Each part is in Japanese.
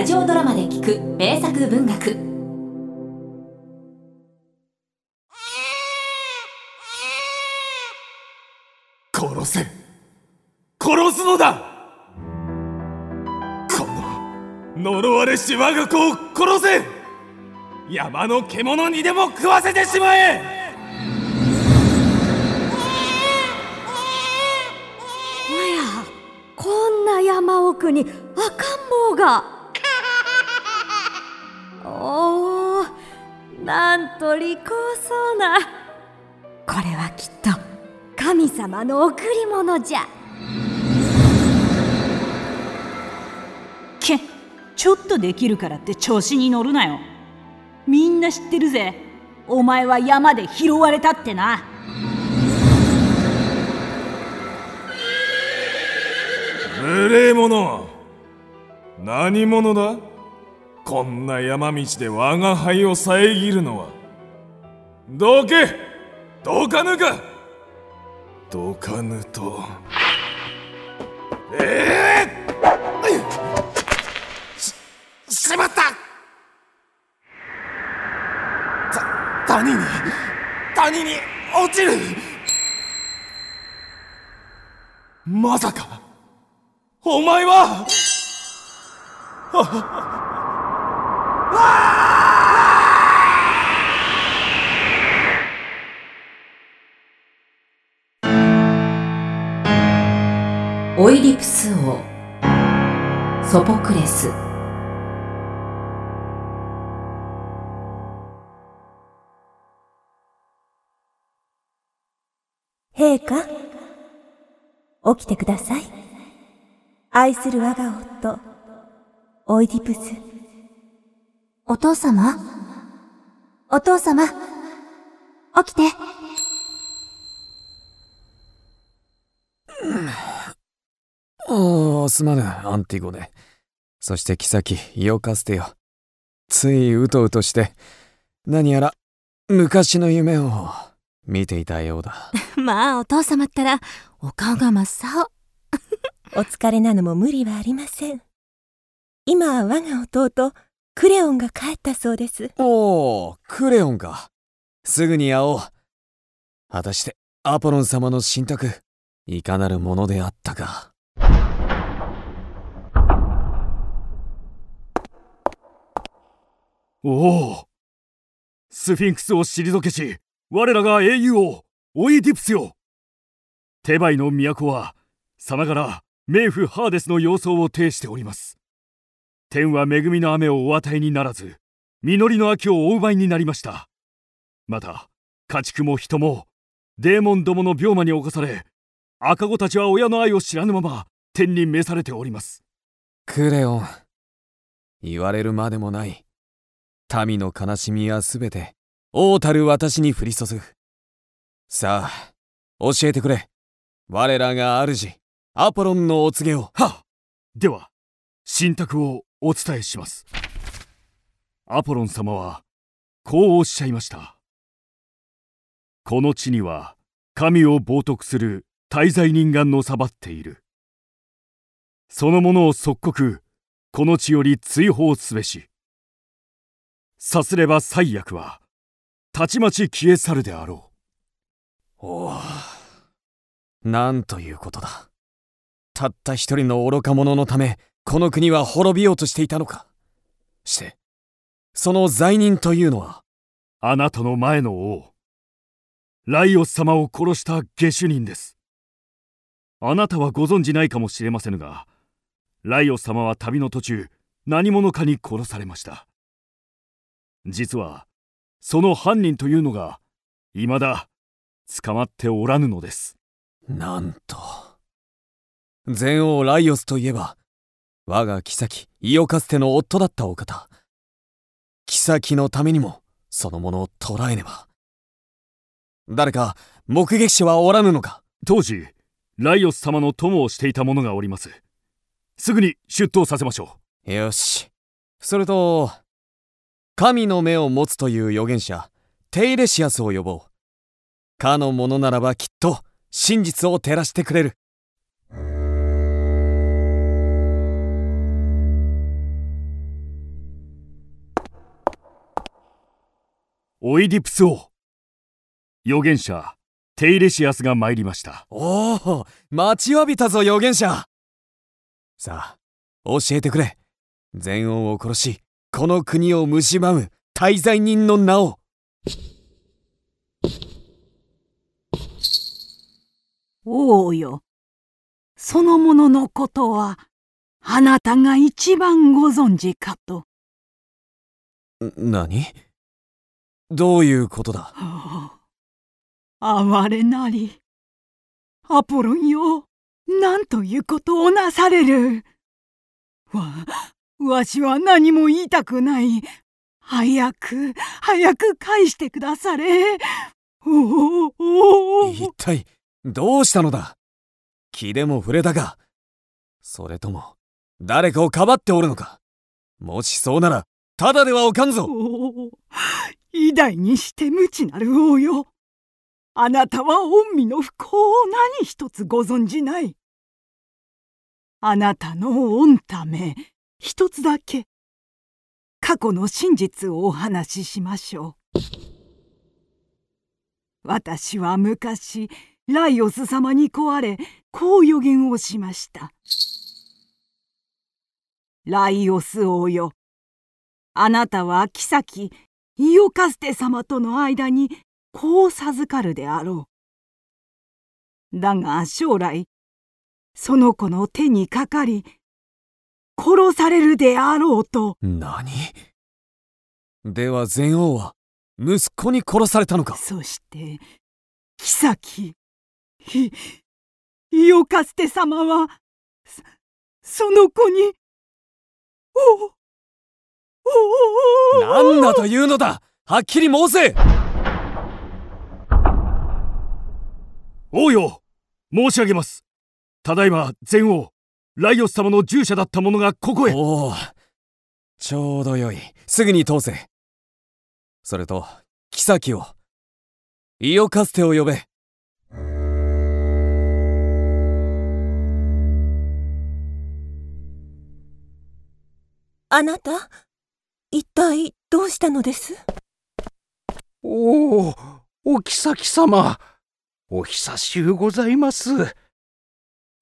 ラジオドラマで聞く名作文学。殺せ。殺すのだ。この呪われし我が子を殺せ。山の獣にでも食わせてしまえ。おやこんな山奥に赤ん坊がなんと利口そうな。これはきっと神様の贈り物じゃ。けちょっとできるからって調子に乗るなよ。みんな知ってるぜ。お前は山で拾われたってな。無礼者。何者だ？こんな山道で我が輩を遮るのはどけ？どかぬか？どかぬと。ええししまった！た谷に谷に落ちる！まさかお前は オイディプス王ソポクレス陛下、起きてください。愛する我が夫、オイディプス。お父様？お父様？起きて。おー、すまぬ、アンティゴネ。そして妃、イオカステよ。ついうとうとして、何やら昔の夢を見ていたようだ。まあ、お父様ったら、お顔が真っ青。お疲れなのも無理はありません。今、我が弟、クレオンが帰ったそうです。おー、クレオンか。すぐに会おう。果たして、アポロン様の信託、いかなるものであったか。おおスフィンクスを退けし我らが英雄王オイディプスよテバイの都はさながら冥府ハーデスの様相を呈しております天は恵みの雨をお与えにならず実りの秋をお奪いになりましたまた家畜も人もデーモンどもの病魔に侵され赤子たちは親の愛を知らぬまま天に召されておりますクレオン。言われるまでもない。民の悲しみはすべて、王たる私に降り注ぐ。さあ、教えてくれ。我らが主、アポロンのお告げを。はでは信託をお伝えしますアポロン様はこうおっしゃいましたこの地には神を冒涜する大罪人がのさばっているそのものを即刻この地より追放すべしさすれば最悪はたちまち消え去るであろうおお。なんということだ。たった一人の愚か者のため、この国は滅びようとしていたのか？して、その罪人というのは、うあなたの前の王。ライオス様を殺した下手人です。あなたはご存じないかもしれませぬがライオス様は旅の途中何者かに殺されました。実はその犯人というのが未だ捕まっておらぬのです。なんと。前王ライオスといえば、我が妃、イオカステの夫だったお方。妃のためにも、そのものを捕らえねば。誰か、目撃者はおらぬのか？当時ライオス様の友をしていた者がおりますすぐに出頭させましょよし。それと、神の目を持つという預言者、テイレシアスを呼ぼう。かの者ならばきっと、真実を照らしてくれる。オイディプス王預言者テイレシアスが参りました。おお待ちわびたぞ預言者。さあ教えてくれ。全王を殺しこの国を蝕む滞在人の名を。王よ。そのもののことはあなたが一番ご存知かと。何？どういうことだ？哀れなり。アポロンよ、なんということをなされる。わ、わしは何も言いたくない。早く、早く返してくだされ。おおお一体、どうしたのだ？気でも触れたか？それとも、誰かをかばっておるのか？もしそうなら、ただではおかんぞ偉大にして無知なる王よ。あなたは御身の不幸を何一つご存じない。あなたの御ため一つだけ。過去の真実をお話ししましょう。私は昔ライオス様に壊れこう予言をしました。ライオス王よあなたは妃イオカステ様との間に子を授かるであろう。だが将来その子の手にかかり殺されるであろうと。何？では禅王は息子に殺されたのか？そして妃イイオカステ様はそその子にお何だというのだ。はっきり申せ。王よ申し上げます。ただいま全王ライオス様の従者だった者がここへ。おおちょうどよい。すぐに通せ。それと妃をイオカステを呼べ。あなた？一体どうしたのです？おお、お妃様。お久しゅうございます。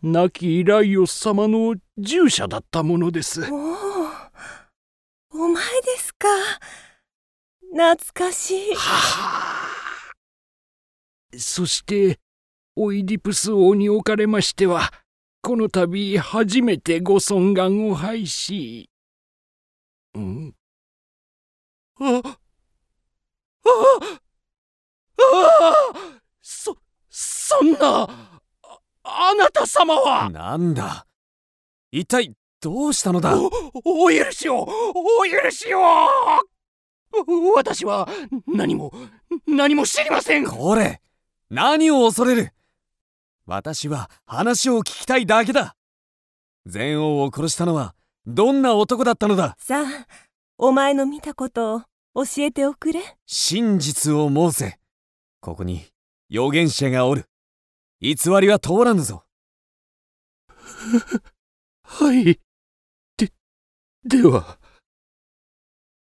亡きライオス様の従者だったものです。おお、お前ですか。懐かしい。ははそして、オイディプス王におかれましては、この度初めてご尊願を拝し、ん？あああそ、そんな、ああなた様は。なんだ。一体どうしたのだ？お、お許しをお許しを。私は何も、何も知りません。これ何を恐れる？私は話を聞きたいだけだ。禅王を殺したのはどんな男だったのだ？さあお前の見たことを教えておくれ。真実を申せ。ここに預言者がおる。偽りは通らぬぞ。はい。ででは。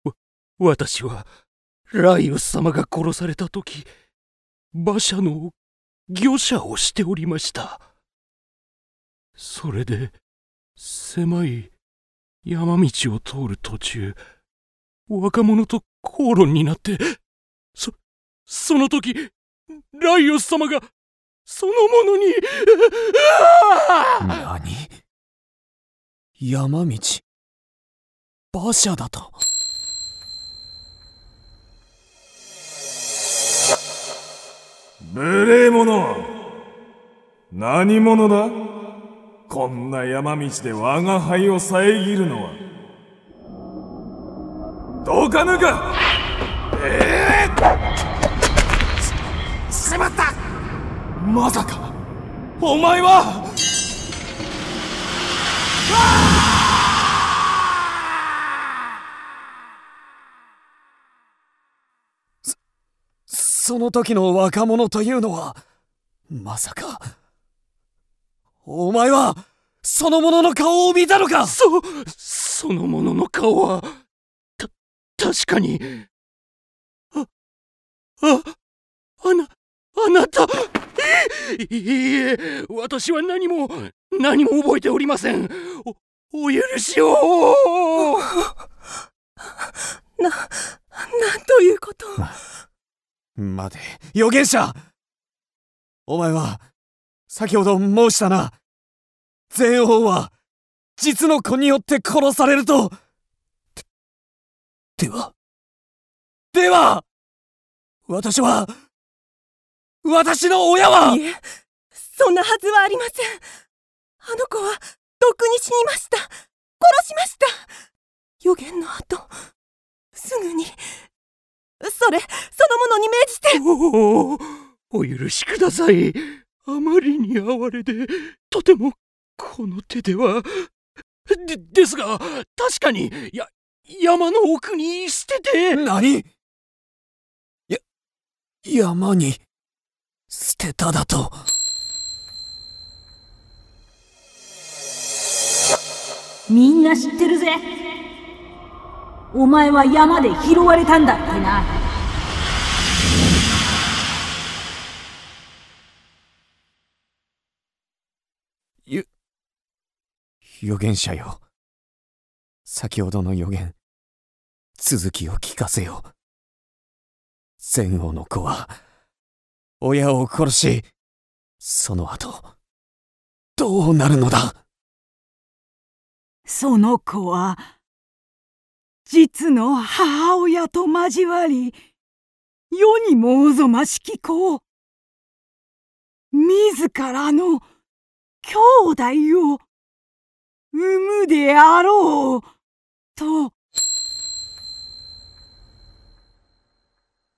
わ私はライオス様が殺された時馬車の御者をしておりました。それで狭い山道を通る途中、若者と口論になって、そ、その時、ライオス様が、そのものに、何？山道？馬車だと？無礼者。何者だ？こんな山道で我が輩を遮るのはどうかぬか？ええー、ししまった！まさか！お前は！その時の若者というのはまさか！お前は、その者の顔を見たのか？そ、その者の顔は、た、確かに、あ、あ、あな、あなた、いいえ、私は何も、何も覚えておりません。お、お許しを。な、なんということ？待て、預言者。お前は、先ほど申したな。全王は、実の子によって殺されると。では、では、私は、私の親は？いえ、そんなはずはありません。あの子は、とっくに死にました。殺しました。予言の後、すぐに、それ、そのものに命じて。おお、お許しください。あまりに哀れで、とても、この手では。で、ですが、確かに、や、山の奥に捨てて。何？や、山に、捨てただと。みんな知ってるぜ。お前は山で拾われたんだってな。預言者よ。先ほどの予言、続きを聞かせよ。前王の子は、親を殺し、その後、どうなるのだ？その子は、実の母親と交わり、世にもおぞましき子を、自らの兄弟をであろう、と。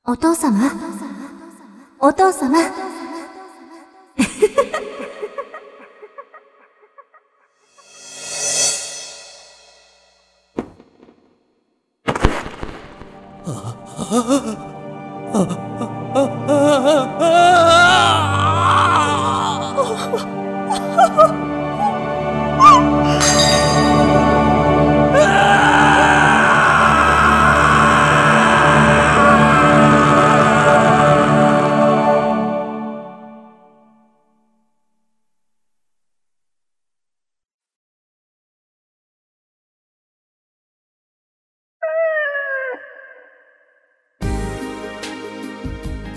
お父様。お父様。